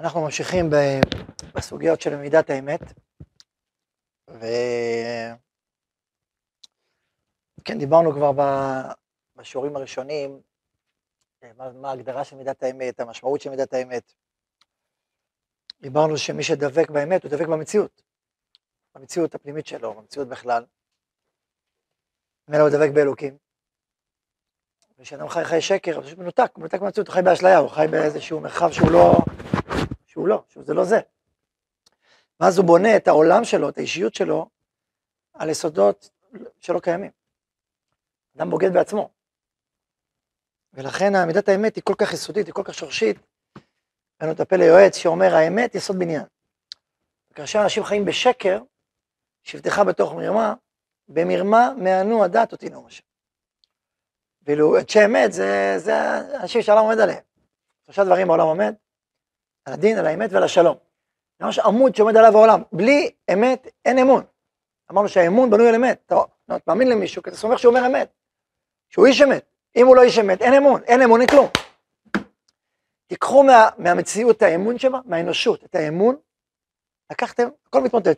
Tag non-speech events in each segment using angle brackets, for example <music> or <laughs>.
אנחנו ממשיכים בסוגיות של מידת האמת, וכן, דיברנו כבר בשיעורים הראשונים, מה, מה ההגדרה של מידת האמת, המשמעות של מידת האמת. דיברנו שמי שדבק באמת, הוא דבק במציאות, במציאות הפנימית שלו, במציאות בכלל. ממילא הוא דבק באלוקים. וכשאדם חי חי שקר, הוא פשוט מנותק, הוא מנותק מהמציאות, הוא חי באשליה, הוא חי באיזשהו מרחב שהוא לא, שהוא לא, שזה לא זה. ואז הוא בונה את העולם שלו, את האישיות שלו, על יסודות שלא קיימים. אדם בוגד בעצמו. ולכן עמידת האמת היא כל כך יסודית, היא כל כך שורשית. ראינו את הפה ליועץ שאומר, האמת יסוד בניין. כאשר אנשים חיים בשקר, שבטך בתוך מרמה, במרמה מענו הדת אותי נאום השם. ואילו את שאמת זה, זה אנשים שהעולם עומד עליהם. שלושה דברים העולם עומד, על הדין, על האמת ועל השלום. זה ממש עמוד שעומד עליו העולם. בלי אמת אין אמון. אמרנו שהאמון בנוי על אמת. אתה מאמין למישהו כי אתה סומך שהוא אומר אמת. שהוא איש אמת. אם הוא לא איש אמת, אין אמון, אין אמון, אין כלום. תיקחו מה, מהמציאות את האמון שבה, מהאנושות, את האמון, לקחתם, הכל מתמוטט.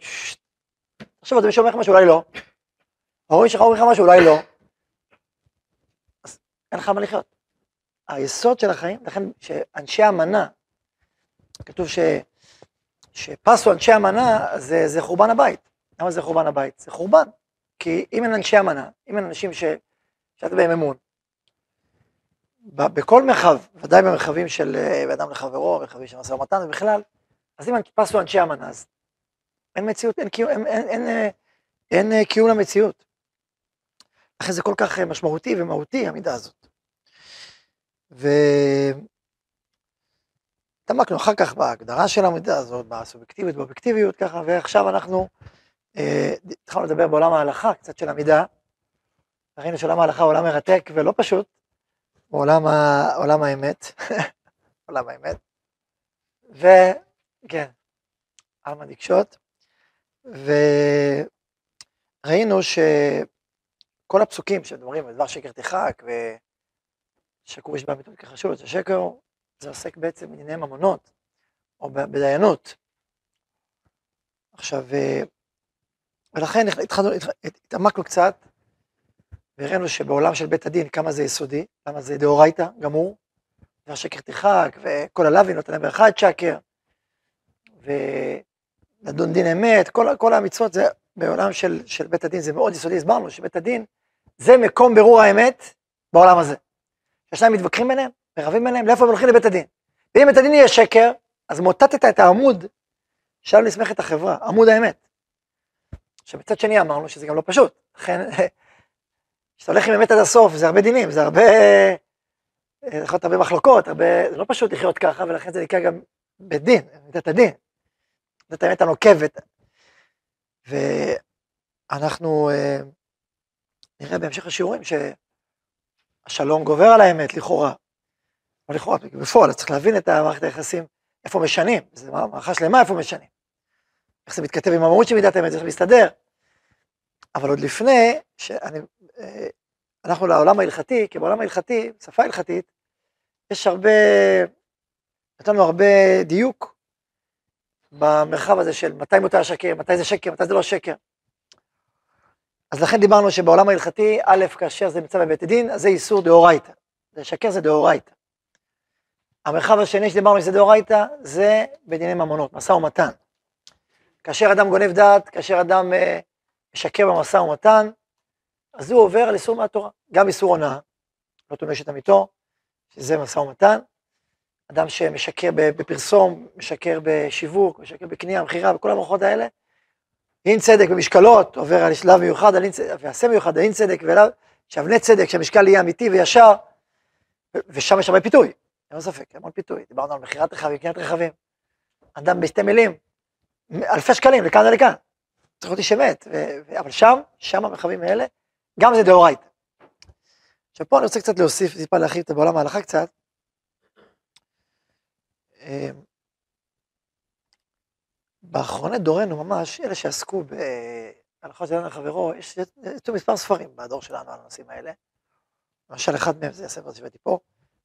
עכשיו אתה מישהו אומר לך משהו, אולי לא. ההורים שלך אומרים לך משהו, אולי לא. אז אין לך מה לחיות. היסוד של החיים, לכן שאנשי אמנה, כתוב ש, שפסו אנשי אמנה זה, זה חורבן הבית. למה זה חורבן הבית? זה חורבן. כי אם אין אנשי אמנה, אם אין אנשים ש... שאתה בהם אמון, בכל מרחב, ודאי במרחבים של אה, אדם לחברו, מרחבים של משא ומתן ובכלל, אז אם פסו אנשי אמנה, אז אין מציאות, אין קיום, אין, אין, אין, אין, אין אה, קיום למציאות. לכן זה כל כך אה, משמעותי ומהותי, המידה הזאת. והתעמקנו אחר כך בהגדרה של המידה הזאת, בסובייקטיביות, באובייקטיביות, ככה, ועכשיו אנחנו אה, התחלנו לדבר בעולם ההלכה, קצת של המידה. ראינו שעולם ההלכה הוא עולם מרתק ולא פשוט, הוא עולם, ה... עולם האמת, <laughs> עולם האמת. וכן, עלמא דקשות. וראינו שכל הפסוקים שמדברים על דבר שקר תחק ושקור יש באמיתות כחשוב, זה שקר, זה עוסק בעצם בענייני ממונות או בדיינות. עכשיו, ולכן התחלנו, התעמקנו קצת והראינו שבעולם של בית הדין כמה זה יסודי, למה זה דאורייתא גמור, והשקר תחק, וכל הלוי נותן להם אחד שקר, ולדון דין אמת, כל, כל המצוות זה בעולם של, של בית הדין זה מאוד יסודי, הסברנו שבית הדין זה מקום ברור האמת בעולם הזה. השניים מתווכחים ביניהם, מרבים ביניהם, לאיפה הם הולכים לבית הדין. ואם בית הדין יהיה שקר, אז מוטטת את העמוד שעליו נסמכת החברה, עמוד האמת. מצד שני אמרנו שזה גם לא פשוט, לכן <laughs> כשאתה הולך עם אמת עד הסוף, זה הרבה דינים, זה הרבה, יכול להיות הרבה מחלוקות, הרבה, זה לא פשוט לחיות ככה, ולכן זה נקרא גם בית דין, מידת הדין, זאת האמת הנוקבת. ואנחנו אה, נראה בהמשך השיעורים שהשלום גובר על האמת, לכאורה. או לכאורה, בפועל, צריך להבין את מערכת היחסים, איפה משנים, זו מערכה שלמה איפה משנים. איך זה מתכתב עם המהות של מידת האמת, זה להסתדר. אבל עוד לפני, שאני הלכנו לעולם ההלכתי, כי בעולם ההלכתי, שפה הלכתית, יש הרבה, נתן לנו הרבה דיוק במרחב הזה של מתי מותר שקר, מתי זה שקר, מתי זה לא שקר. אז לכן דיברנו שבעולם ההלכתי, א', כאשר זה נמצא בבית הדין, אז זה איסור דאורייתא. לשקר זה דאורייתא. המרחב השני שדיברנו שזה דאורייתא, זה בדיני ממונות, משא ומתן. כאשר אדם גונב דעת, כאשר אדם אה, משקר במשא ומתן, אז הוא עובר על איסור מהתורה, גם איסור הונאה, לא תונשת עמיתו, שזה משא ומתן, אדם שמשקר בפרסום, משקר בשיווק, משקר בקנייה, מכירה, בכל המערכות האלה, אין צדק במשקלות, עובר על שלב מיוחד, על אין צדק, ועשה מיוחד, אין צדק, שאבני צדק, שהמשקל יהיה אמיתי וישר, ושם יש הרבה פיתוי, אין ספק, המון פיתוי, דיברנו על מכירת רכבים, קניית רכבים, אדם בשתי מילים, אלפי שקלים, לכאן ולכאן, צריך להיות איש אמת, אבל שם, שם המרחבים האלה, גם זה דאורייתא. עכשיו פה אני רוצה קצת להוסיף, טיפה להרחיב את בעולם ההלכה קצת. אמ, באחרוני דורנו ממש, אלה שעסקו בהלכה של אדם לחברו, יש יצאו מספר ספרים בדור שלנו על הנושאים האלה. למשל אחד מהם זה הספר שהבאתי פה,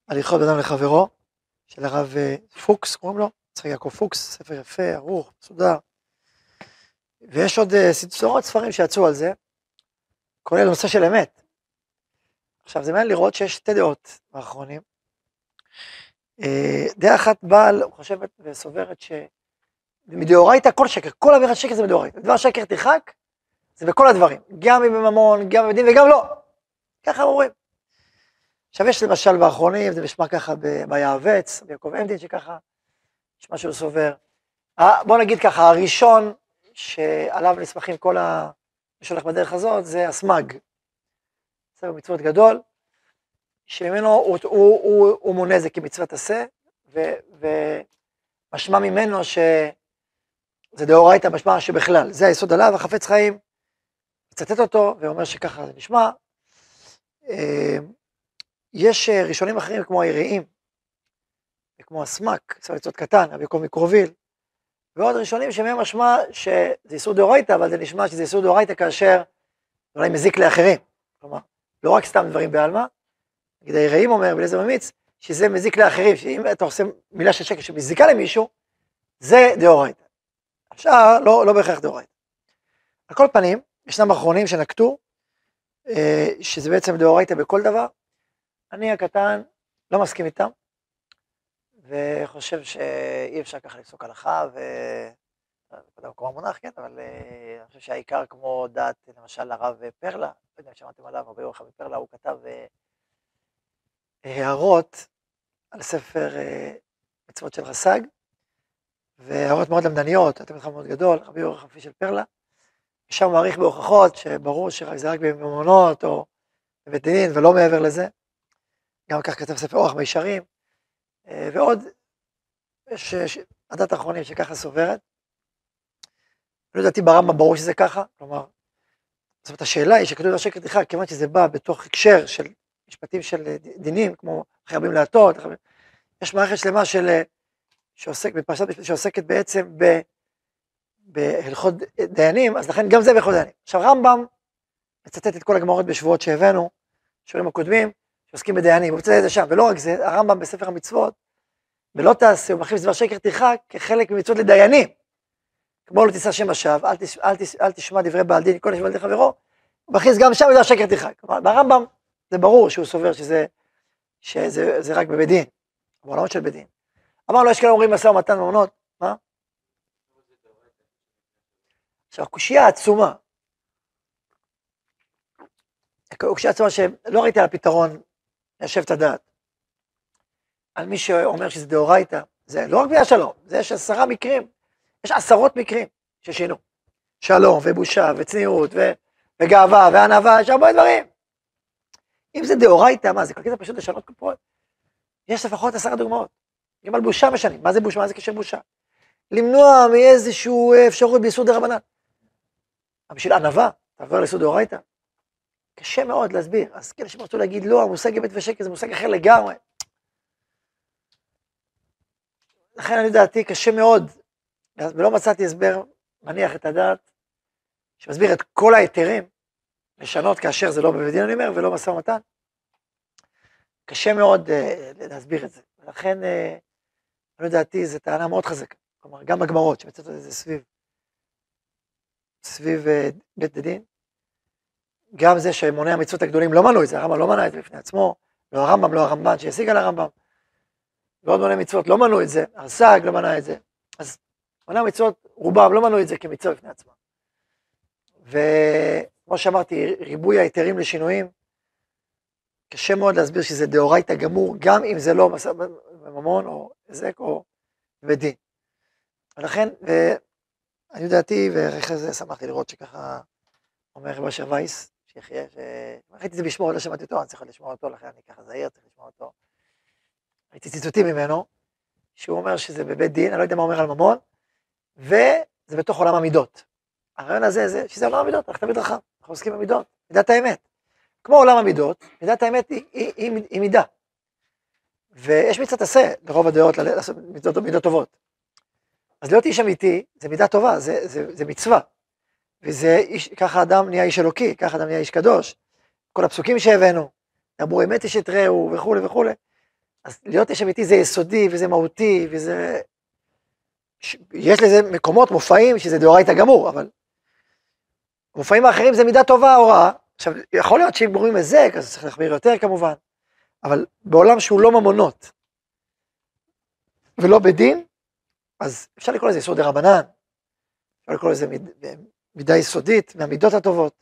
הליכות אדם לחברו, של הרב אה, פוקס, קוראים לו, יצחק יעקב פוקס, ספר יפה, ערוך, מסודר. ויש עוד אה, סדרות ספרים שיצאו על זה, כולל נושא של אמת. עכשיו, זה מעניין לראות שיש שתי דעות באחרונים. אה, דעה אחת באה, חושבת וסוברת שמדאורייתא כל שקר, כל אמירת שקר זה מדאורייתא. דבר שקר תרחק, זה בכל הדברים, גם אם בממון, גם בדין וגם לא. ככה אומרים. עכשיו יש למשל באחרונים, זה נשמע ככה ביעווץ, ביעקב אמדין שככה, יש משהו סובר. בוא נגיד ככה, הראשון שעליו נסמכים כל ה... שהולך בדרך הזאת, זה הסמ"ג. ספר מצוות גדול, שממנו הוא, הוא, הוא, הוא מונה זה כמצוות עשה, ומשמע ממנו שזה דאורייתא, משמע שבכלל, זה היסוד עליו, החפץ חיים, מצטט אותו ואומר שככה זה נשמע. יש אה, ראשונים אחרים כמו היראים, וכמו הסמ"ק, ספר מצוות קטן, יעקב מקרוביל, ועוד ראשונים שמהם משמע שזה איסור דאורייתא, אבל זה נשמע שזה איסור דאורייתא כאשר אולי מזיק לאחרים. כלומר, לא רק סתם דברים בעלמא, נגיד היראים אומר, בלעזר ממיץ, שזה מזיק לאחרים, שאם אתה עושה מילה של שקר שמזיקה למישהו, זה דאורייתא. השאר לא, לא בהכרח דאורייתא. על כל פנים, ישנם אחרונים שנקטו, אה, שזה בעצם דאורייתא בכל דבר. אני הקטן לא מסכים איתם, וחושב שאי אפשר ככה לפסוק הלכה, ו... לא יודע מקום המונח, כן, אבל אה, אני חושב שהעיקר כמו דת, למשל הרב פרלה, לא יודע אם שמעתם עליו, הרבה יוחד פרלה, הוא כתב אה, הערות על ספר אה, מצוות של רס"ג, והערות מאוד למדניות, אתם יודעים מאוד גדול, רבי אורך חפי של פרלה, ושם מעריך בהוכחות שברור שזה רק בממונות או בבית דין ולא מעבר לזה. גם כך כתב ספר אורח מישרים, אה, ועוד, יש עדת האחרונים שככה סוברת. לא ידעתי ברמב"ם ברור שזה ככה, כלומר, זאת אומרת השאלה היא שכתוב השקר תכרה, כיוון שזה בא בתוך הקשר של משפטים של דינים, כמו חייבים להטות, יש מערכת שלמה של, שעוסק, בפרשת שעוסקת בעצם ב, בהלכות דיינים, אז לכן גם זה בהלכות דיינים. עכשיו רמב"ם מצטט את כל הגמרות בשבועות שהבאנו, שיעורים הקודמים, שעוסקים בדיינים, הוא מצטט את זה שם, ולא רק זה, הרמב"ם בספר המצוות, ולא תעשה, הוא מכניס דבר שקר תרחק כחלק ממצוות לדיינים. כמו לא תישא שם השווא, אל, תש, אל, תש, אל תשמע דברי בעל דין, כל נשמע דברי חברו, הוא מכניס גם שם דבר שקר תרחק. ברמב"ם זה ברור שהוא סובר שזה, שזה זה רק בבית דין, בעולמות של בית דין. אמרנו, יש כאלה אומרים משא ומתן מעונות, מה? עכשיו, הקושייה העצומה, הקושייה העצומה שלא ראיתי על הפתרון ליישב את הדעת, על מי שאומר שזה דאורייתא, זה לא רק בגלל שלום, זה יש עשרה מקרים, יש עשרות מקרים ששינו. שלום ובושה וצניעות ו... וגאווה וענווה, יש הרבה דברים. אם זה דאורייתא, מה זה כל כך פשוט לשנות כפרות? יש לפחות עשרה דוגמאות. גם על בושה משנים, מה זה בושה? מה זה קשר בושה? למנוע מאיזושהי אפשרות ביסוד דרבנן. בשביל ענווה, תעבור ליסוד דאורייתא. קשה מאוד להסביר. אז כאלה שרצו להגיד, לא, המושג אמת ושקר זה מושג אחר לגמרי. לכן אני דעתי קשה מאוד, ולא מצאתי הסבר מניח את הדעת, שמסביר את כל ההיתרים, לשנות כאשר זה לא בבית דין, אני אומר, ולא משא ומתן. קשה מאוד uh, להסביר את זה. ולכן, uh, אני דעתי, זו טענה מאוד חזקה. כלומר, גם בגמרות, שמצאת את זה סביב, סביב uh, בית דין, גם זה שמוני המצוות הגדולים לא מנעו את זה, הרמב"ם לא מנע את זה בפני עצמו, לא הרמב"ם, לא הרמב"ן שהשיג על הרמב"ם, ועוד מוני מצוות לא מנעו את זה, הרס"ג לא מנע את זה, אז מוני המצוות, רובם לא מנעו את זה כמצווה בפני עצמם. וכמו שאמרתי, ריבוי ההיתרים לשינויים, קשה מאוד להסביר שזה דאורייתא גמור, גם אם זה לא ממון או היזק או בדין. ולכן, ואני יודעתי, ואחרי זה שמחתי לראות שככה אומר רב אשר וייס, שיחיה, ראיתי את זה בשמו, לא שמעתי אותו, אני צריך לשמוע אותו, לכן אני ככה זהיר, צריך לשמוע אותו. ראיתי ציטוטים ממנו, שהוא אומר שזה בבית דין, אני לא יודע מה אומר על ממון, וזה בתוך עולם המידות. הרעיון הזה, זה, שזה עולם המידות, אנחנו תמיד רחב, אנחנו עוסקים במידות, מידת האמת. כמו עולם המידות, מידת האמת היא, היא, היא, היא מידה. ויש מצוות עשה, לרוב הדעות, לעשות מידות, מידות טובות. אז להיות איש אמיתי, זה מידה טובה, זה, זה, זה מצווה. וזה איש, ככה אדם נהיה איש אלוקי, ככה אדם נהיה איש קדוש. כל הפסוקים שהבאנו, דברו אמת איש את רעהו וכולי וכולי. אז להיות איש אמיתי זה יסודי וזה מהותי וזה יש לזה מקומות, מופעים, שזה דאורייתא גמור, אבל מופעים האחרים זה מידה טובה או רעה. עכשיו, יכול להיות שאם גורמים היזק, אז צריך להחמיר יותר כמובן, אבל בעולם שהוא לא ממונות ולא בדין, אז אפשר לקרוא לזה יסוד דרבנן, אפשר לקרוא לזה מיד, מידה יסודית, מהמידות הטובות.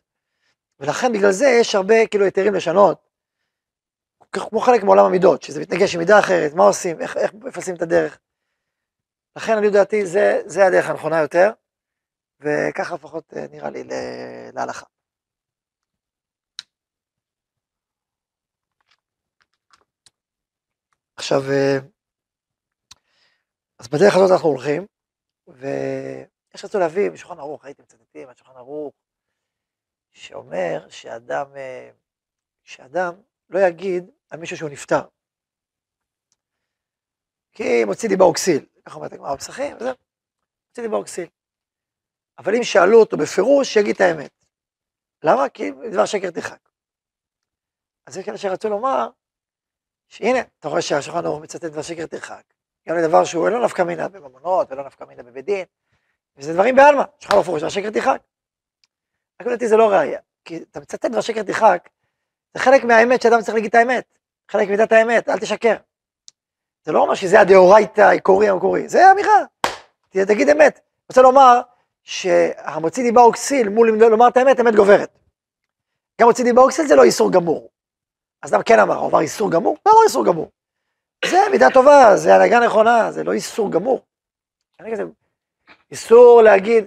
ולכן בגלל זה יש הרבה כאילו היתרים לשנות, כמו חלק מעולם המידות, שזה מתנגש עם מידה אחרת, מה עושים, איך, איך מפסים את הדרך. לכן אני לדעתי זה, זה הדרך הנכונה יותר, וככה לפחות אה, נראה לי להלכה. עכשיו, אה, אז בדרך הזאת אנחנו הולכים, ויש רצו להביא משולחן ערוך, הייתם מצטטים על שולחן ערוך, שאומר שאדם, אה, שאדם לא יגיד על מישהו שהוא נפטר. כי מוציא דיבה אוקסיל, ככה אומרת הגמרא בפסחים, וזהו, מוציא דיבה אוקסיל. אבל אם שאלו אותו בפירוש, שיגיד את האמת. למה? כי דבר שקר תרחק. אז יש כאלה שרצו לומר, שהנה, אתה רואה שהשולחן ערוך מצטט דבר שקר תרחק. גם לדבר שהוא לא נפקא מינה בממונות ולא נפקא מינה בבית דין, וזה דברים בעלמא, שולחן ערוך דבר שקר תרחק. רק לדעתי זה לא ראייה, כי אתה מצטט דבר שקר תרחק, זה חלק מהאמת שאדם צריך להגיד את האמת, חלק ממידת האמת, אל תשקר. זה לא אומר שזה הדאורייתא העיקורי המקורי, זה אמירה, תגיד אמת. אני רוצה לומר שהמוציא דיבה אוקסיל מול לומר את האמת, אמת גוברת. גם מוציא דיבה אוקסיל זה לא איסור גמור. אז למה כן אמר, אמר איסור גמור? לא, לא איסור גמור. זה מידה טובה, זה הנהגה נכונה, זה לא איסור גמור. איסור להגיד,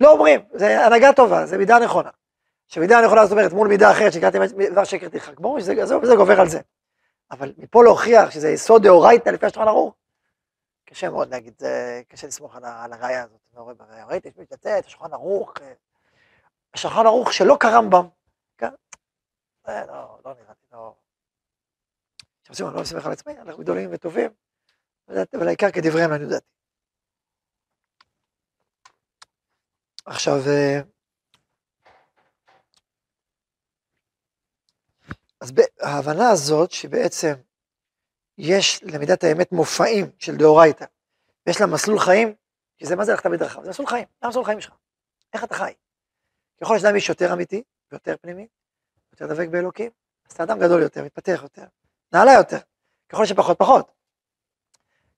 לא אומרים, זה הנהגה טובה, זה מידה נכונה. שמידה נכונה זאת אומרת מול מידה אחרת שקראתי דבר שקר תרחק, ברור שזה זה גובר על זה. אבל מפה להוכיח שזה יסוד דאורייתא לפי השולחן ערוך, קשה מאוד להגיד, זה קשה לסמוך על, על הראייה הזאת. רואה בראייה, ראיתי, יש מתייצאת, השולחן ערוך, אה, השולחן ערוך שלא קרמב"ם, כן? זה לא, לא נראה לי, לא... עכשיו, אני לא מסמך על עצמי, אנחנו גדולים וטובים, אבל העיקר כדבריהם אני יודעת. עכשיו, אה, אז ההבנה הזאת שבעצם יש למידת האמת מופעים של דאורייתא, ויש לה מסלול חיים, כי זה מה זה הלכת בדרכיו? זה מסלול חיים, מה המסלול חיים שלך? איך אתה חי? ככל שאדם יש יותר אמיתי, יותר פנימי, יותר דבק באלוקים, אז אתה אדם גדול יותר, מתפתח יותר, נעלה יותר, ככל שפחות פחות.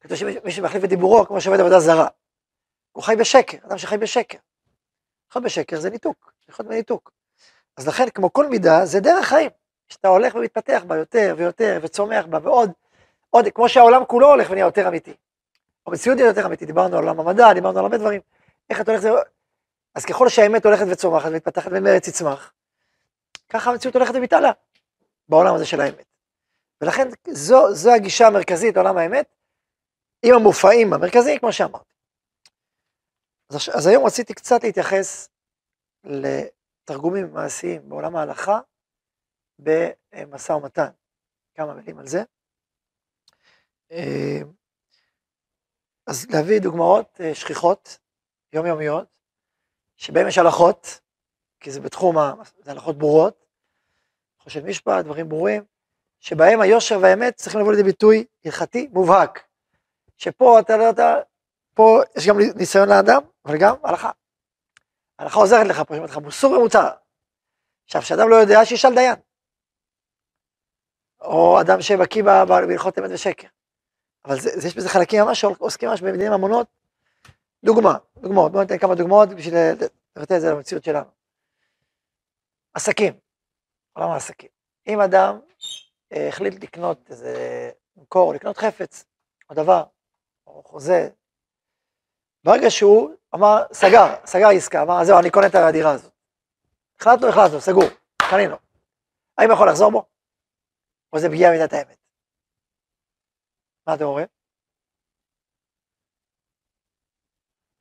כתוב שמי שמחליף את דיבורו כמו שעובד עבודה זרה, הוא חי בשקר, אדם שחי בשקר. לחיות בשקר זה ניתוק, לחיות בניתוק. אז לכן, כמו כל מידה, זה דרך חיים, שאתה הולך ומתפתח בה יותר ויותר, וצומח בה, ועוד, עוד, כמו שהעולם כולו הולך ונהיה יותר אמיתי. המציאות היא יותר אמיתית, דיברנו על עולם המדע, דיברנו על הרבה דברים. איך אתה הולך, זה... אז ככל שהאמת הולכת וצומחת ומתפתחת ומרץ יצמח, ככה המציאות הולכת ומתעלה בעולם הזה של האמת. ולכן זו, זו הגישה המרכזית לעולם האמת, עם המופעים המרכזיים, כמו שאמרתי. אז, אז היום רציתי קצת להתייחס לתרגומים מעשיים בעולם ההלכה במשא ומתן. כמה מילים על זה. אה, אז להביא דוגמאות אה, שכיחות, יומיומיות, שבהן יש הלכות, כי זה בתחום, זה הלכות ברורות, חושב משפט, דברים ברורים, שבהם היושר והאמת צריכים לבוא לידי ביטוי הלכתי מובהק. שפה אתה לא יודע, פה יש גם ניסיון לאדם, אבל גם הלכה. הלכה עוזרת לך פה, שאומרת לך מוסור ומוצר. עכשיו, כשאדם לא יודע, שישאל דיין. או אדם שבקיא בהלכות אמת ושקר. אבל זה, זה, יש בזה חלקים ממש שעוסקים ממש במדינים ממונות. דוגמה, דוגמאות, בואו ניתן כמה דוגמאות בשביל לבטא את זה למציאות שלנו. עסקים, עולם העסקים. אם אדם אה, החליט לקנות איזה, מקור, לקנות חפץ, או דבר, או חוזה, ברגע שהוא אמר, סגר, סגר עסקה, אמר, זהו, אני קונה את הדירה הזאת. החלטנו, החלטנו, סגור, קנינו. האם יכול לחזור בו? או זה פגיעה במידת האמת? מה אתם אומרים?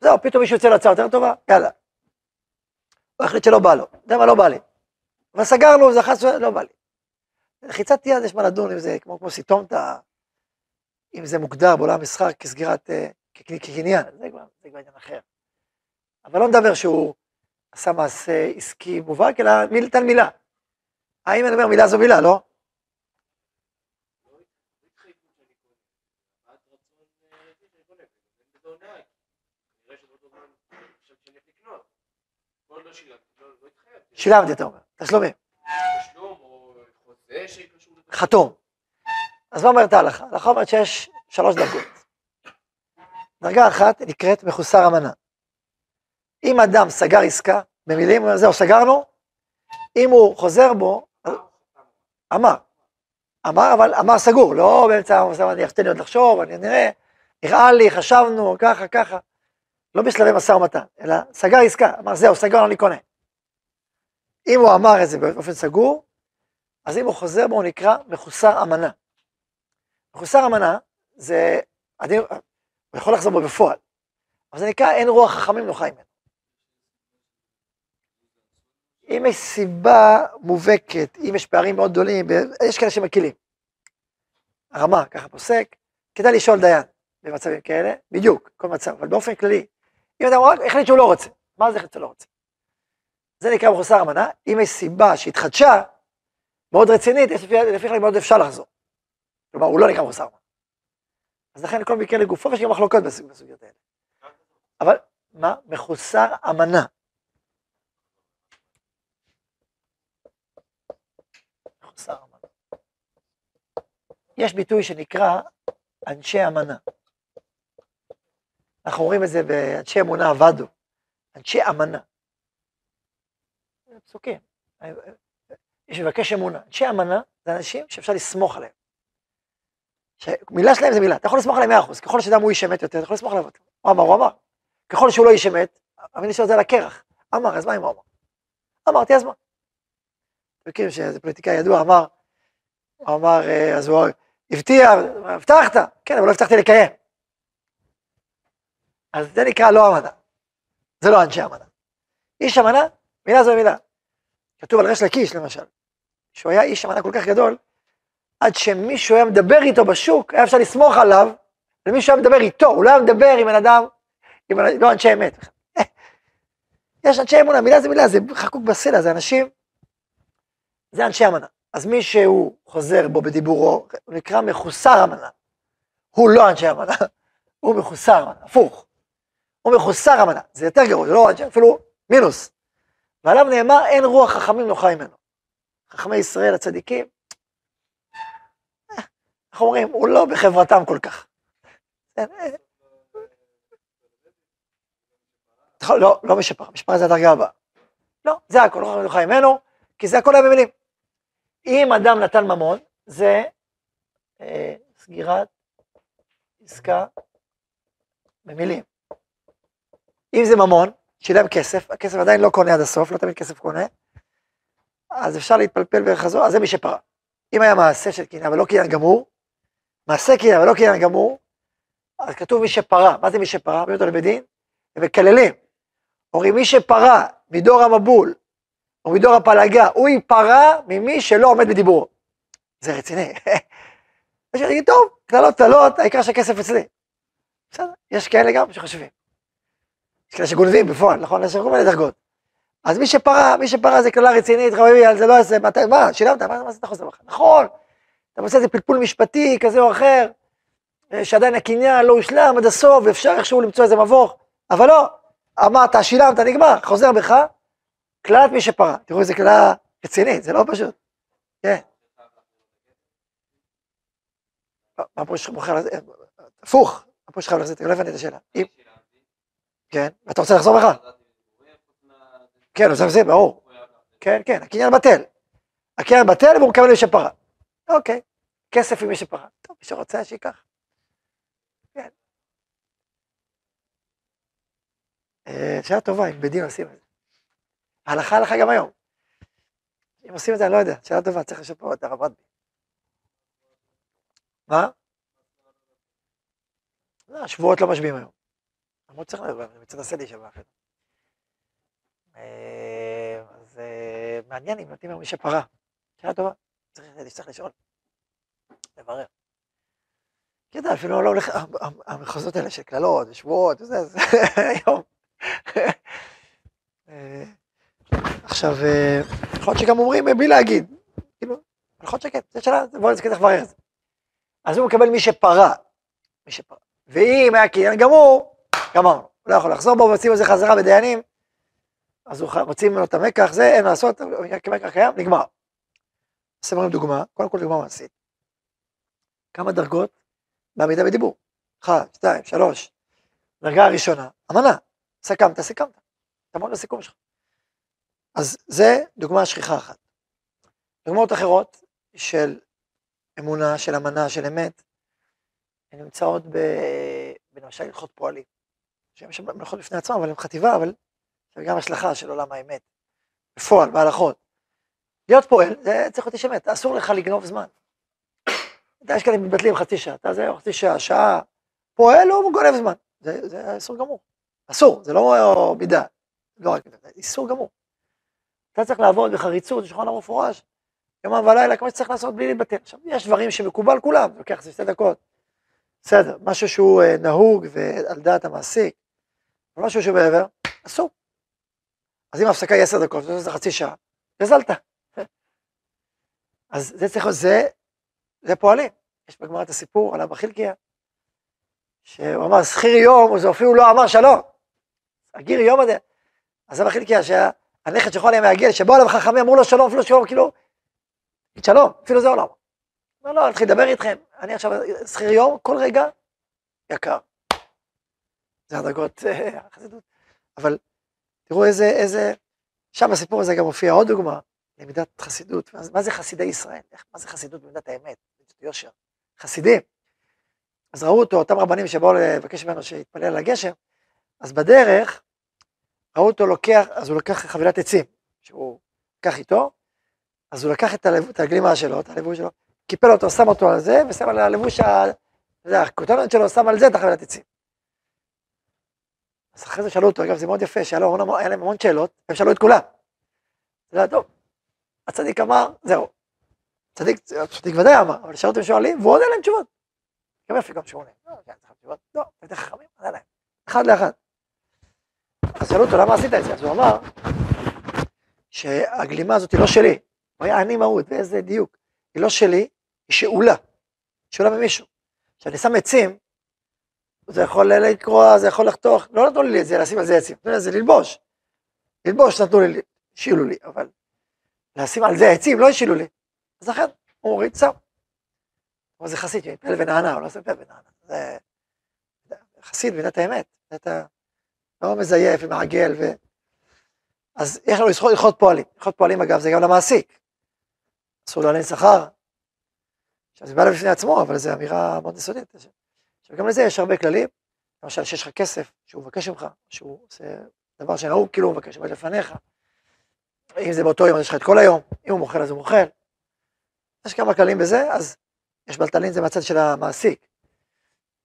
זהו, פתאום מישהו יוצא להצעה יותר טובה, יאללה. הוא החליט שלא בא לו, אתה יודע מה, לא בא לי. אבל סגרנו, זה חס לא בא לי. לחיצת יד יש מה לדון אם זה כמו, כמו סיטומטה, אם זה מוגדר בעולם המסחר כסגירת, אה, כקניין, זה כבר, זה כבר עניין אחר. אבל לא מדבר שהוא עשה מעשה עסקי מובהק, אלא מילתן מילה. האם אני אומר מילה זו מילה, לא? שילמתי, אתה אומר, תשלומים. חתום. אז מה אומרת ההלכה? ההלכה אומרת שיש שלוש דרגות. דרגה אחת נקראת מחוסר אמנה. אם אדם סגר עסקה, במילים, זהו, סגרנו, אם הוא חוזר בו, אמר. אמר, אבל אמר סגור, לא באמצע המשא ומתן, תן לי עוד לחשוב, אני נראה, נראה לי, חשבנו, ככה, ככה. לא בשלבי משא ומתן, אלא סגר עסקה, אמר זהו, סגר, אני קונה. אם הוא אמר את זה באופן סגור, אז אם הוא חוזר בו, הוא נקרא מחוסר אמנה. מחוסר אמנה זה, הוא יכול לחזור בו בפועל, אבל זה נקרא אין רוח חכמים נוחה ממנו. אם יש סיבה מובהקת, אם יש פערים מאוד גדולים, יש כאלה שמקילים. הרמה, ככה פוסק, כדאי לשאול דיין במצבים כאלה, בדיוק, כל מצב, אבל באופן כללי, אם אדם רק החליט שהוא לא רוצה, מה זה החליט שהוא לא רוצה? זה נקרא מחוסר אמנה, אם יש סיבה שהתחדשה, מאוד רצינית, לפי כלל מאוד אפשר לחזור. כלומר, הוא לא נקרא מחוסר אמנה. אז לכן כל מקרה לגופו יש גם מחלוקות בסוגיות האלה. אבל, מה? מחוסר אמנה. מחוסר אמנה. יש ביטוי שנקרא אנשי אמנה. אנחנו רואים את זה באנשי אמונה עבדו, אנשי אמנה. פסוקים. יש מבקש אמונה. אנשי אמנה זה אנשים שאפשר לסמוך עליהם. מילה שלהם זה מילה, אתה יכול לסמוך עליהם מאה אחוז, ככל שאדם הוא איש אמת יותר, אתה יכול לסמוך עליו. הוא אמר, הוא אמר. ככל שהוא לא איש אמת, המילה שלו זה על הקרח. אמר, אז מה אם הוא אמר? אמרתי, אז מה? אתם מכירים שאיזה פוליטיקאי ידוע אמר, הוא אמר, אה, אז הוא הבטיח, הבטחת, כן, אבל לא הבטחתי לקיים. אז זה נקרא לא אמנה. זה לא אנשי אמנה. איש אמנה, מילה זו מילה. כתוב על ריש לקיש למשל, שהוא היה איש אמנה כל כך גדול, עד שמישהו היה מדבר איתו בשוק, היה אפשר לסמוך עליו, ומישהו היה מדבר איתו, הוא לא היה מדבר עם בן אדם, עם לא אנשי אמת. <laughs> יש אנשי אמונה, מילה זה מילה, זה חקוק בסלע, זה אנשים, זה אנשי אמנה. אז מי שהוא חוזר בו בדיבורו, הוא נקרא מחוסר אמנה. הוא לא אנשי אמנה, <laughs> הוא מחוסר אמנה, הפוך. הוא מחוסר אמנה, זה יותר גרוע, זה לא אנשי, אפילו מינוס. ועליו נאמר, אין רוח חכמים נוחה ממנו. חכמי ישראל הצדיקים, איך אומרים, הוא לא בחברתם כל כך. לא, לא משפר, משפר זה הדרגה הבאה. לא, זה הכל, לא חכמים נוחה ממנו, כי זה הכל היה במילים. אם אדם נתן ממון, זה אה, סגירת עסקה במילים. אם זה ממון, שילם כסף, הכסף עדיין לא קונה עד הסוף, לא תמיד כסף קונה, אז אפשר להתפלפל ולחזור, אז זה מי שפרה. אם היה מעשה של קניין ולא קניין גמור, מעשה קניין ולא קניין גמור, אז כתוב מי שפרה, מה זה מי שפרה? מביאים אותו לבית הם מקללים. אומרים מי שפרה מדור המבול, או מדור הפלגה, הוא ייפרע ממי שלא עומד בדיבורו. זה רציני. <laughs> יש לי להגיד, טוב, קללות קללות, העיקר שהכסף אצלי. בסדר, יש כאלה גם שחושבים. יש כאלה שגונבים בפועל, נכון? יש כל מיני דרגות. אז מי שפרה, מי שפרה זה קללה רצינית, חביבי, על זה לא יעשה, מה, שילמת, מה, מה זה אתה חוזר בך? נכון, אתה עושה איזה פלפול משפטי כזה או אחר, אה, שעדיין הקניין לא הושלם עד הסוף, ואפשר איכשהו למצוא איזה מבוך, אבל לא, אמרת, שילמת, נגמר, חוזר בך, קללת מי שפרה. תראו איזה קללה רצינית, זה לא פשוט. כן. מה פה יש לך מוכר לזה? הפוך, מה פה יש לך לזה? לא הבנתי את השאלה. כן, ואתה רוצה לחזור בך? כן, זה, ברור. כן, כן, הקניין בטל. הקניין בטל והוא מקבל מי שפרה. אוקיי, כסף עם מי שפרה. טוב, מי שרוצה שייקח. כן. אה, שאלה טובה, אם בדין עושים את זה. הלכה הלכה גם היום. אם עושים את זה, אני לא יודע, שאלה טובה, צריך לשפר את הרב רדבי. מה? לא, שבועות לא משביעים היום. למרות צריך לדבר, אני מצטער להישבע אחרת. אז מעניין אם נותנים היום מי שפרה. שאלה טובה, צריך לשאול, לברר. כי אתה אפילו לא הולך, המחוזות האלה של קללות ושבועות וזה, זה <laughs> היום. עכשיו, יכול להיות שגם אומרים בלי להגיד, כאילו, יכול להיות שכן, זו שאלה, בואו נזכיר לברר את זה. אז הוא מקבל מי שפרה, מי שפרה. ואם היה קניין גמור, גמרנו, הוא לא יכול לחזור בו, ועושים על זה חזרה בדיינים, אז הוא מוציא ממנו את המקח, זה אין לעשות, כמקח קיים, נגמר. עושה לכם דוגמה, קודם כל דוגמה מעשית. כמה דרגות בעמידה בדיבור? אחת, שתיים, שלוש. דרגה הראשונה, אמנה, סיכמת, סיכמת. תעמוד לסיכום שלך. אז זה דוגמה שכיחה אחת. דוגמאות אחרות של אמונה, של אמנה, של אמת, הן נמצאות בלמשל הלכות פועלים. שהן שם מלאכות בפני עצמם, אבל הן חטיבה, אבל גם השלכה של עולם האמת. בפועל, בהלכות. להיות פועל, זה צריך להיות איש אמת, אסור לך לגנוב זמן. אתה יש כאלה מתבטלים חצי שעה, אתה זה חצי שעה, שעה, פועל הוא גונב זמן. זה, זה אסור גמור. אסור, זה לא מידה, לא רק, זה איסור גמור. אתה צריך לעבוד בחריצות, בשולחן ערוך מפורש, יומם ולילה, כמו שצריך לעשות בלי להתבטל. עכשיו, יש דברים שמקובל כולם, זה לוקח איזה שתי דקות. בסדר, משהו שהוא uh, נהוג ועל דעת המעסיק, משהו שהוא מעבר, אסור. אז אם ההפסקה היא עשר דקות, זה חצי שעה, גזלת. אז זה צריך להיות, זה, זה פועלים. יש בגמרא את הסיפור על אבא חילקיה, שהוא אמר, שכיר יום, זה אפילו לא אמר שלום. הגיר יום הזה. אז אבא חילקיה, שהנכד שלך היה מעגל, שבאו אליו חכמים, אמרו לו שלום, אפילו שלום, כאילו, שלום, אפילו זה הוא לא. לא, נתחיל לדבר איתכם, אני עכשיו שכיר יום, כל רגע, יקר. זה הדרגות החסידות. אבל תראו איזה, איזה, שם בסיפור הזה גם מופיע עוד דוגמה, למידת חסידות. מה זה חסידי ישראל? מה זה חסידות במידת האמת? במידת יושר. חסידים. אז ראו אותו, אותם רבנים שבאו לבקש ממנו שיתפלל על הגשם, אז בדרך, ראו אותו לוקח, אז הוא לקח חבילת עצים, שהוא לקח איתו, אז הוא לקח את, הלב, את הגלימה שלו, את הלבוש שלו, קיפל אותו, שם אותו על זה, ושם על הלבוש, ה... זה הכותרת שלו, שם על זה את החבילת עצים. אז אחרי זה שאלו אותו, אגב זה מאוד יפה, שהיה להם המון שאלות, הם שאלו את כולם. זה היה טוב. הצדיק אמר, זהו. צדיק, צדיק ודאי אמר, אבל שאלו אותם שואלים, והוא עונה להם תשובות. גם יפה, גם שעונה. לא, כן, תשובות. לא, אתם חכמים, עונה להם. אחד לאחד. אז שאלו אותו, למה עשית את זה? אז הוא אמר, שהגלימה הזאת היא לא שלי. הוא היה עני מהות, ואיזה דיוק. היא לא שלי, היא שאולה. שאולה ממישהו. כשאני שם עצים, זה יכול לקרוע, זה יכול לחתוך, לא נתנו לי את זה, לשים על זה עצים, נתנו לי את זה ללבוש. ללבוש נתנו לי, השאילו לי, אבל לשים על זה עצים, לא השאילו לי. אז לכן, הוא הוריד, שם. אבל זה חסיד, פלא ונענה, הוא לא עושה פלא ונענה. זה חסיד מדינת האמת, אתה לא מזייף ומעגל ו... אז יש לנו הלכות פועלים. הלכות פועלים, אגב, זה גם למעסיק. אסור לעניין שכר. עכשיו, זה בא בפני עצמו, אבל זו אמירה מאוד יסודית. עכשיו גם לזה יש הרבה כללים, למשל שיש לך כסף שהוא מבקש ממך, שהוא עושה דבר שנהוג כאילו הוא מבקש, אבל לפניך, אם זה באותו יום אז יש לך את כל היום, אם הוא מוכר אז הוא מוכר, יש כמה כללים בזה, אז יש בלטלין זה מהצד של המעסיק.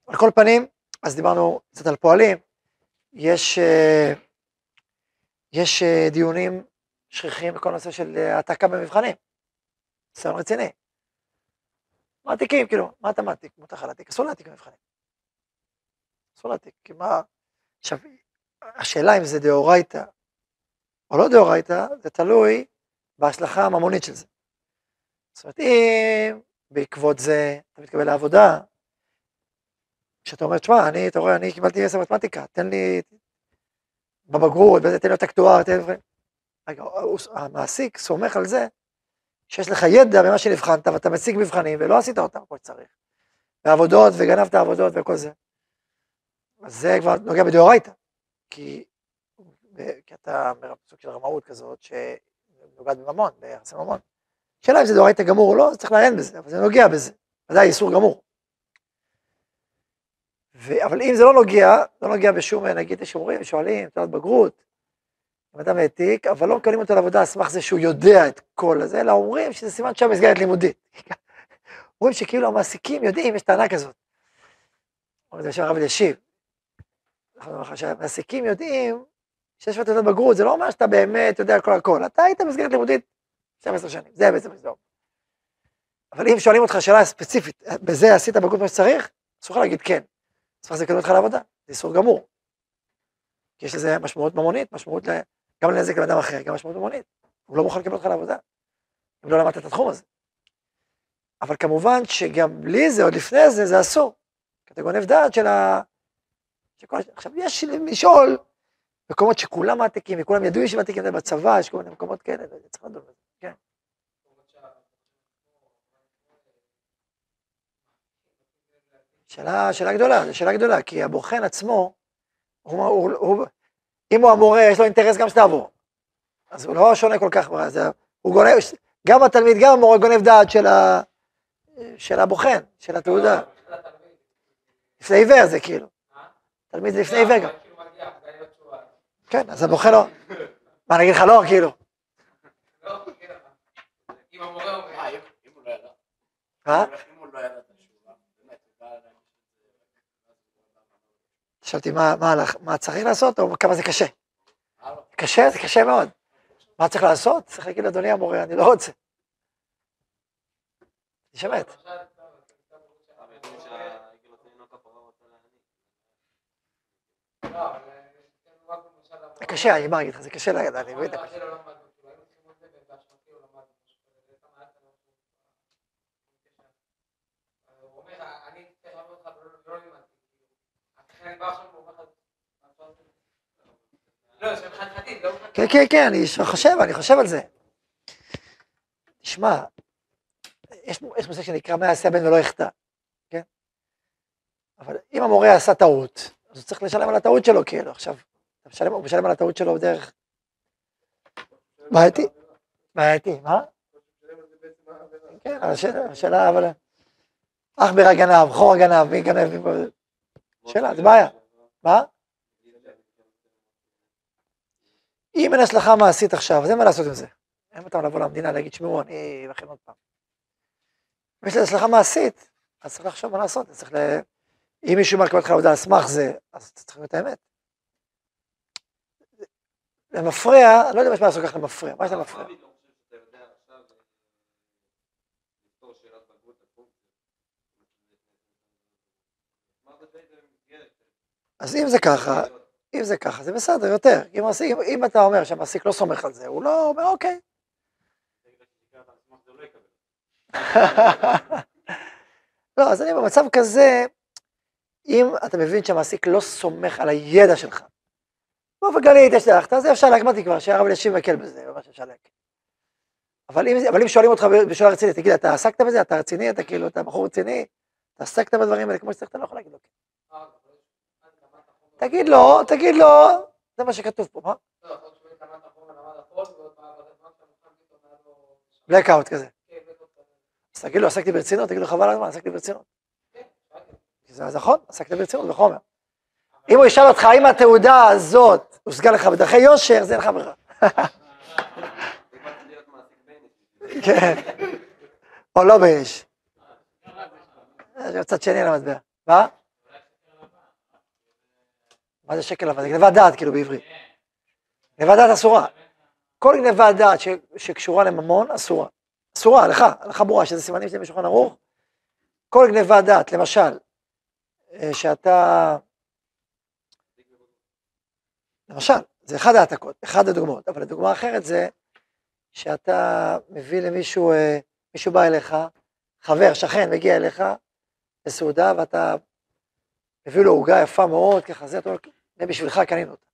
על כל פנים, אז דיברנו קצת על פועלים, יש, אה, יש אה, דיונים שכיחים בכל נושא של אה, העתקה במבחנים, ניסיון רציני. מעתיקים, כאילו, מה אתה מעתיק? מותר לך להעתיק, אסור להעתיק במבחנים. אסור להעתיק, כי מה... עכשיו, השאלה אם זה דאורייתא או לא דאורייתא, זה תלוי בהשלכה הממונית של זה. זאת אומרת, אם בעקבות זה אתה מתקבל לעבודה, כשאתה אומר, תשמע, אני, אתה רואה, אני קיבלתי עשר מתמטיקה, תן לי בבגרות, תן לי את אקטואר, תן לי... רגע, המעסיק סומך על זה שיש לך ידע במה שנבחנת ואתה מציג מבחנים ולא עשית אותם כמו שצריך. בעבודות וגנבת עבודות וכל זה. אז זה כבר נוגע בדאורייתא, כי, אתה סוג של רמאות כזאת שנוגעת בממון, ביחסי ממון. שאלה אם זה דאורייתא גמור או לא, צריך לעיין בזה, אבל זה נוגע בזה, ודאי איסור גמור. ו... אבל אם זה לא נוגע, לא נוגע בשום, נגיד יש אומרים, שואלים, תעודת בגרות, אם אדם העתיק, אבל לא מקבלים אותו לעבודה על סמך זה שהוא יודע את כל הזה, אלא אומרים שזה סימן שם מסגרת לימודית. <laughs> אומרים שכאילו המעסיקים יודעים, יש טענה כזאת. אומרים זה שם הרב אלישיב. המעסיקים יודעים שיש לך תעודת בגרות, זה לא אומר שאתה באמת יודע כל הכל, אתה היית במסגרת לימודית 12 שנים, זה בעצם הסדום. אבל אם שואלים אותך שאלה ספציפית, בזה עשית בגרות כמו שצריך, אסור לך להגיד כן. אסור לך לקדם אותך לעבודה, זה איסור גמור. כי יש לזה משמעות ממונית, משמעות גם לנזק לאדם אחר, גם משמעות ממונית. הוא לא מוכן לקבל אותך לעבודה, אם לא למדת את התחום הזה. אבל כמובן שגם בלי זה, עוד לפני זה, זה אסור. כי אתה גונב דעת של ה... שכל... עכשיו, יש לשאול, מקומות שכולם מעתיקים, וכולם ידעו שמעתיקים את זה בצבא, יש כל מיני מקומות כאלה, צריך לדון בזה, כן. שאלה, שאלה גדולה, זו שאלה גדולה, כי הבוחן עצמו, הוא, הוא, הוא, אם הוא המורה, יש לו אינטרס גם שתעבור. אז הוא לא שונה כל כך, זה, הוא גונב, גם התלמיד, גם המורה גונב דעת של, ה, של הבוחן, של התעודה. לפני עיוור זה כאילו. תלמיד זה לפני עיוור גם. כן, אז הבוחן לא... מה, אני אגיד לך לא, כאילו. אה? חשבתי מה צריך לעשות, או כמה זה קשה. קשה, זה קשה מאוד. מה צריך לעשות? צריך להגיד לאדוני המורה, אני לא רוצה. יש זה קשה, אני מה אגיד לך, זה קשה להגיד, אני מבין. כן, כן, כן, אני חושב, אני חושב על זה. תשמע, יש, יש מושג שנקרא מה יעשה הבן ולא יחטא, כן? אבל אם המורה עשה טעות, אז הוא צריך לשלם על הטעות שלו, כאילו, עכשיו, משלם, הוא משלם על הטעות שלו בדרך... בעייתי, בעייתי, מה? כן, השאלה, אבל... אח ברע גנב, חור גנב, מי גנב. שאלה, זה בעיה. מה? אם אין השלכה מעשית עכשיו, אז אין מה לעשות עם זה. אין אותם לבוא למדינה להגיד, שמעו, אני אלחם עוד פעם. אם יש לזה השלכה מעשית, אז צריך לחשוב מה לעשות, צריך ל... אם מישהו לך עבודה על סמך זה, אז צריך להיות האמת. למפרע, אני לא יודע מה לעשות ככה למפרע, מה יש למפרע? אז אם זה ככה, אם זה ככה, זה בסדר, יותר. אם, אם, אם אתה אומר שהמעסיק לא סומך על זה, הוא לא אומר, אוקיי. <laughs> לא, אז אני במצב כזה, אם אתה מבין שהמעסיק לא סומך על הידע שלך, באופן כללי התשלחת, אז אפשר להקמתי כבר, שהרב אלישיב מקל בזה, ממש אפשר להקל. אבל אם, אבל אם שואלים אותך בשאלה רצינית, תגיד, אתה עסקת בזה? אתה רציני? אתה כאילו, אתה בחור רציני? אתה עסקת בדברים האלה כמו שצריך, אתה לא יכול להגיד לו כן. תגיד לו, תגיד לו, זה מה שכתוב פה, מה? בלקאוט כזה. אז תגיד לו, עסקתי ברצינות, תגיד לו, חבל על הזמן, עסקתי ברצינות. זה נכון, עסקתי ברצינות בחומר. אם הוא ישאל אותך, האם התעודה הזאת הושגה לך בדרכי יושר, זה אין לך ברירה. <laughs> כן, או לא באש. זה צד שני למטבע. מה? מה זה שקל לבן? זה גניבת דעת, כאילו, בעברית. גניבת דעת אסורה. כל גניבת דעת שקשורה לממון, אסורה. אסורה, הלכה, הלכה ברורה, שזה סימנים שלהם בשולחן ערוך. כל גניבת דעת, למשל, אה, שאתה... למשל, זה אחד העתקות, אחד הדוגמאות, אבל הדוגמה האחרת זה שאתה מביא למישהו, אה, מישהו בא אליך, חבר, שכן, מגיע אליך לסעודה, ואתה מביא לו עוגה יפה מאוד, ככה זה, אתה אומר, זה בשבילך קנינו אותה.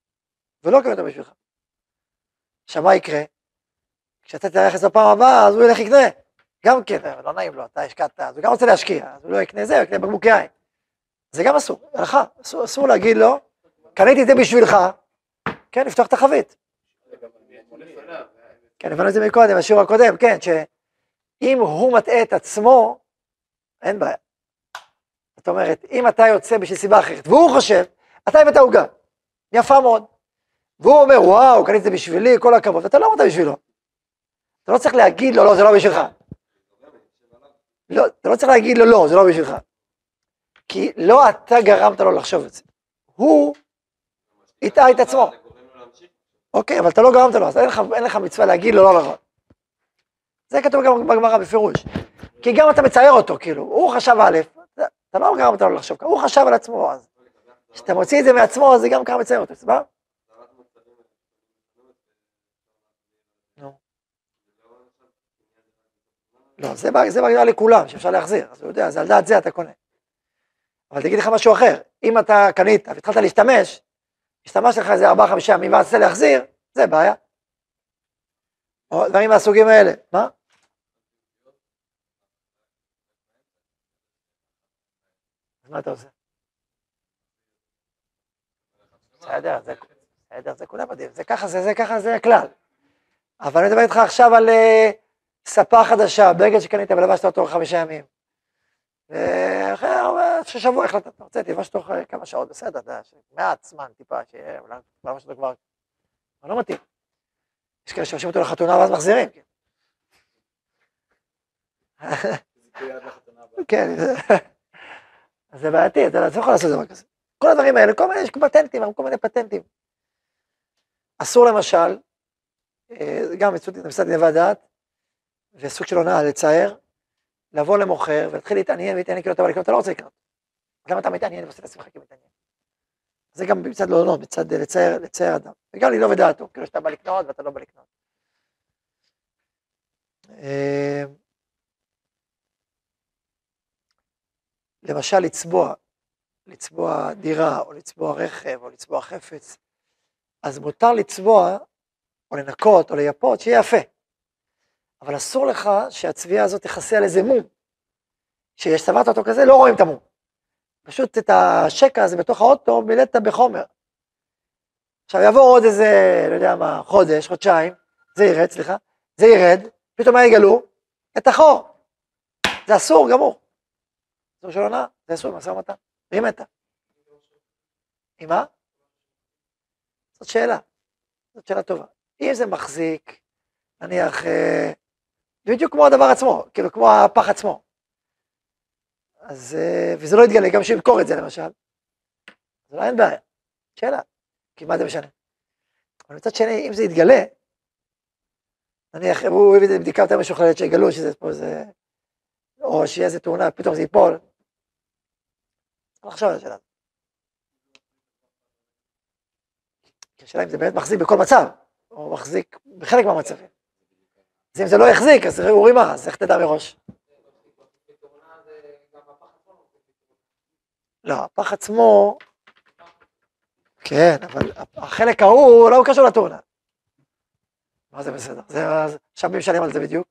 ולא קנינו אותה בשבילך. עכשיו מה יקרה? כשאתה תארח את זה בפעם הבאה, אז הוא ילך לקנה. גם כן, לא נעים לו, אתה השקעת, אז הוא גם רוצה להשקיע, אז הוא לא יקנה זה, הוא יקנה בקבוק יין. זה גם אסור, הלכה, אסור, אסור להגיד לו, קניתי את זה בשבילך, כן, לפתוח את החבית. כן, הבנו את זה מקודם, בשיעור הקודם, כן, שאם הוא מטעה את עצמו, אין בעיה. זאת אומרת, אם אתה יוצא בשביל סיבה אחרת, והוא חושב, אתה הבאת עוגה, יפה מאוד. והוא אומר, וואו, קנית את זה בשבילי, כל הכבוד, ואתה לא אמרת בשבילו. אתה לא צריך להגיד לו, לא, זה לא בשבילך. לא, אתה לא צריך להגיד לו, לא, זה לא בשבילך. כי לא אתה גרמת לו לחשוב את זה. הוא הטעה את עצמו. אוקיי, אבל אתה לא גרמת לו, אז אין לך, אין לך מצווה להגיד לו לא נכון. זה כתוב גם בגמרא בפירוש. כי גם אתה מצייר אותו, כאילו, הוא חשב א', אתה לא גרמת לו לחשוב, הוא חשב על עצמו, אז כשאתה מוציא את זה מעצמו, זה גם ככה מצייר אותו, סבבה? לא, זה בהגדרה לכולם, שאפשר להחזיר, אז הוא יודע, זה על דעת זה אתה קונה. אבל תגיד לך משהו אחר, אם אתה קנית והתחלת להשתמש, השתמשת לך איזה ארבעה חמישה ימים ואז להחזיר, זה בעיה. או דברים מהסוגים האלה, מה? אז מה אתה עושה? בסדר, זה, בסדר, זה כולם יודעים, זה ככה, זה, זה ככה, זה הכלל. אבל אני מדבר איתך עכשיו על uh, ספה חדשה, בגד שקנית ולבשת אותו חמישה ימים. ואחרי שבוע החלטת, אתה רוצה, תלבש תוך כמה שעות, בסדר, אתה יודע, מעט זמן טיפה, שיהיה, אולי לבש אותו כבר, אבל לא מתאים. יש כאלה שעושים אותו לחתונה ואז מחזירים. כן, זה בעייתי, אתה לא יכול לעשות דבר כזה. כל הדברים האלה, כל מיני, יש פטנטים, כל מיני פטנטים. אסור למשל, אה, גם מצד גניבת דעת, וסוג של הונאה לצייר, לבוא למוכר ולהתחיל להתעניין ולהתעניין כאילו אתה בא לקנות, אתה לא רוצה לקנות. למה אתה מתעניין ועושה את עצמך כמתעניין? זה גם מצד לא לענות, מצד לצייר, לצייר אדם. וגם ללא בדעתו, כאילו שאתה בא לקנות ואתה לא בא לקנות. אה, למשל לצבוע, לצבוע דירה, או לצבוע רכב, או לצבוע חפץ, אז מותר לצבוע, או לנקות, או לייפות, שיהיה יפה. אבל אסור לך שהצביעה הזאת תכסה על איזה מום. כשצבעת אותו כזה, לא רואים את המום. פשוט את השקע הזה בתוך האוטו מילאת בחומר. עכשיו יעבור עוד איזה, לא יודע מה, חודש, חודשיים, זה ירד, סליחה, זה ירד, פתאום מה יגלו? את החור. זה אסור גמור. אסור של עונה, זה אסור במשא ומתן, והיא מתה. עם מה? זאת שאלה, זאת שאלה טובה. אם זה מחזיק, נניח, אה, בדיוק כמו הדבר עצמו, כאילו כמו הפח עצמו. אז, אה, וזה לא יתגלה, גם שימכור את זה למשל. אז אולי אין בעיה, שאלה, כי מה זה משנה? אבל מצד שני, אם זה יתגלה, נניח, הוא הביא את זה בבדיקה יותר משוכללת, שיגלו שזה פה איזה, או שיהיה איזה תאונה, פתאום זה ייפול. צריך לחשוב על השאלה. השאלה אם זה באמת מחזיק בכל מצב, או מחזיק בחלק מהמצבים. אז אם זה לא יחזיק, אז אורי מה, אז איך תדע מראש? לא, הפח עצמו, כן, אבל החלק ההוא לא קשור לתאונה. מה זה בסדר? זה, עכשיו מי משלם על זה בדיוק?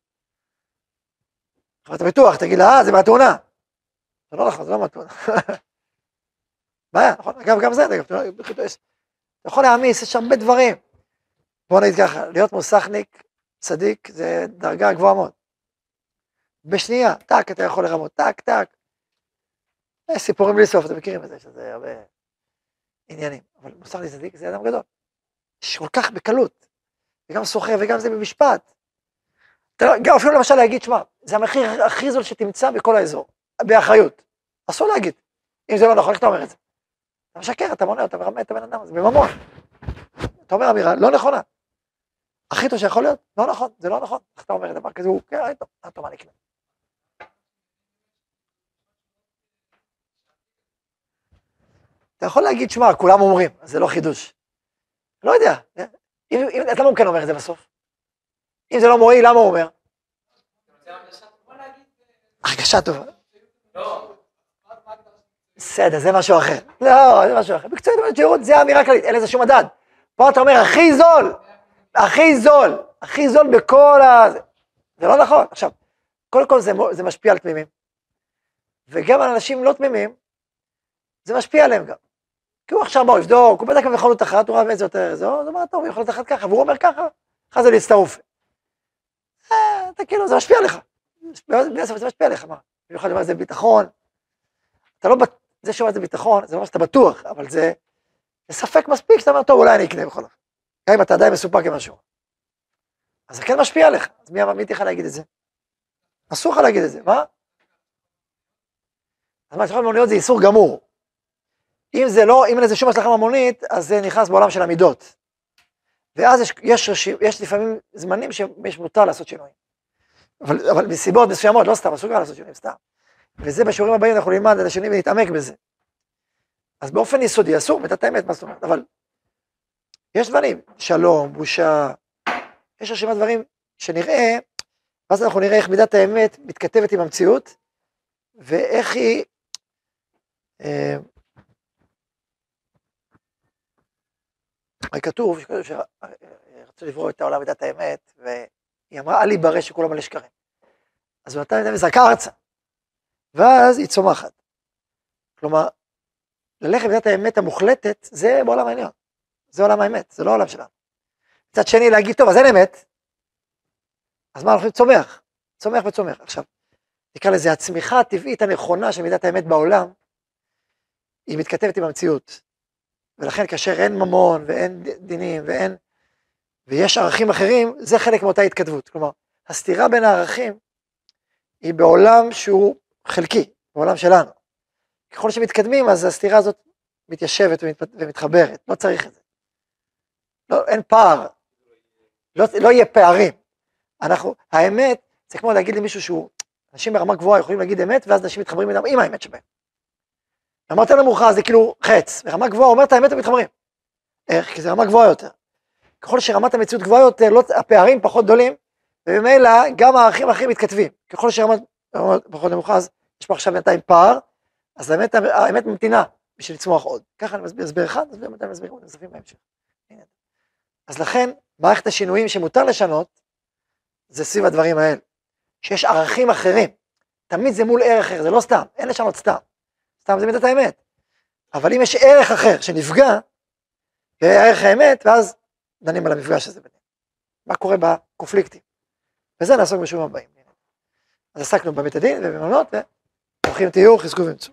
חברת הביטוח, תגיד לה, אה, זה מהתאונה. זה לא נכון, זה לא מהתאונה. <laughs> בעיה, נכון? אגב, גם זה, אגב, אתה יכול להעמיס, יש הרבה דברים. בוא נגיד ככה, להיות מוסכניק, צדיק, זה דרגה גבוהה מאוד. בשנייה, טק, אתה יכול לרמות, טק. יש סיפורים בלי סוף, אתם מכירים את זה, שזה הרבה עניינים. אבל מוסכניק צדיק זה אדם גדול. יש כל כך בקלות. וגם סוחר וגם זה במשפט. אתה, גם אפילו למשל להגיד, שמע, זה המחיר הכי זול שתמצא בכל האזור, באחריות. אסור להגיד. אם זה לא נכון, איך אתה אומר את זה? אתה משקר, אתה מונע, אתה מרמה את הבן אדם הזה בממון. אתה אומר אמירה לא נכונה. הכי טוב שיכול להיות, לא נכון, זה לא נכון. איך אתה אומר דבר כזה, הוא, כן, טוב, טוב, מה נקנה? אתה יכול להגיד, שמע, כולם אומרים, זה לא חידוש. לא יודע, אם, אם, אז למה הוא כן אומר את זה בסוף? אם זה לא מועיל, למה הוא אומר? הרגשה טובה. בסדר, זה משהו אחר. לא, זה משהו אחר. מקצועית, זה אמירה כללית, אין לזה שום מדד. פה אתה אומר, הכי זול, הכי זול, הכי זול בכל ה... זה לא נכון. עכשיו, קודם כל זה, זה משפיע על תמימים. וגם על אנשים לא תמימים, זה משפיע עליהם גם. כי הוא עכשיו בא, יבדוק, הוא בדק במכונות אחת, הוא ראה איזה יותר, זה, הוא אומר, טוב, יכולת אחת ככה, והוא אומר ככה, אחרי זה להצטרוף. אה, אתה כאילו, זה משפיע עליך. זה משפיע עליך, מה? במיוחד אומר, זה ביטחון. אתה לא, זה שאומר זה ביטחון, זה לא שאתה בטוח, אבל זה, זה ספק מספיק שאתה אומר, טוב, אולי אני אקנה בכל אופן. גם אם אתה עדיין מסופק עם משהו. אז זה כן משפיע עליך, אז מי אמר לך להגיד את זה? אסור לך להגיד את זה, מה? אז מה, שולחן ממוניות זה איסור גמור. אם זה לא, אם אין לזה שום השלכה ממונית, אז זה נכנס בעולם של המידות. ואז יש, יש, יש לפעמים זמנים שיש מותר לעשות שינויים. אבל, אבל מסיבות מסוימות, לא סתם, אסור גם לעשות שינויים, סתם. וזה בשיעורים הבאים אנחנו נלמד את השני ונתעמק בזה. אז באופן יסודי אסור, מידת האמת, מה זאת אומרת, אבל יש דברים, שלום, בושה, יש רשימת דברים שנראה, ואז אנחנו נראה איך מידת האמת מתכתבת עם המציאות, ואיך היא, אה, הרי כתוב שרצו לברוא את העולם בדת האמת, והיא אמרה, אל יברא שכולם מלא שקרים. אז הוא נתן את זה וזרקה ארצה, ואז היא צומחת. כלומר, ללכת בדת האמת המוחלטת, זה בעולם העליון. זה עולם האמת, זה לא העולם שלנו. מצד שני, להגיד, טוב, אז אין אמת, אז מה, אנחנו צומח, צומח וצומח. עכשיו, נקרא לזה הצמיחה הטבעית הנכונה של מידת האמת בעולם, היא מתכתבת עם המציאות. ולכן כאשר אין ממון ואין דינים ואין, ויש ערכים אחרים, זה חלק מאותה התכתבות. כלומר, הסתירה בין הערכים היא בעולם שהוא חלקי, בעולם שלנו. ככל שמתקדמים, אז הסתירה הזאת מתיישבת ומת, ומתחברת, לא צריך את זה. לא, אין פער, לא, לא יהיה פערים. אנחנו, האמת, זה כמו להגיד למישהו שהוא, אנשים ברמה גבוהה יכולים להגיד אמת, ואז אנשים מתחברים איתם עם האמת שבהם. אמרת נמוכה זה כאילו חץ, ברמה גבוהה אומר את האמת הם מתחברים. איך? כי זה רמה גבוהה יותר. ככל שרמת המציאות גבוהה יותר, לא, הפערים פחות גדולים, וממילא גם הערכים האחרים מתכתבים. ככל שרמת פחות נמוכה, אז יש פה עכשיו בינתיים פער, אז האמת, האמת ממתינה בשביל לצמוח עוד. ככה אני מסביר אחד, אז באמת אני מסביר עוד נוספים בהמשך. אז לכן, מערכת השינויים שמותר לשנות, זה סביב הדברים האלה. שיש ערכים אחרים. תמיד זה מול ערך אחר, זה לא סתם, אין לשנות סתם. סתם זה מידת האמת. אבל אם יש ערך אחר שנפגע, ערך האמת, ואז דנים על המפגש הזה ביניהם. מה קורה בקונפליקטים. וזה נעסוק בשיעורים הבאים. אז עסקנו בבית הדין ובמעונות, וברוכים תהיו, חזקו ואמצו.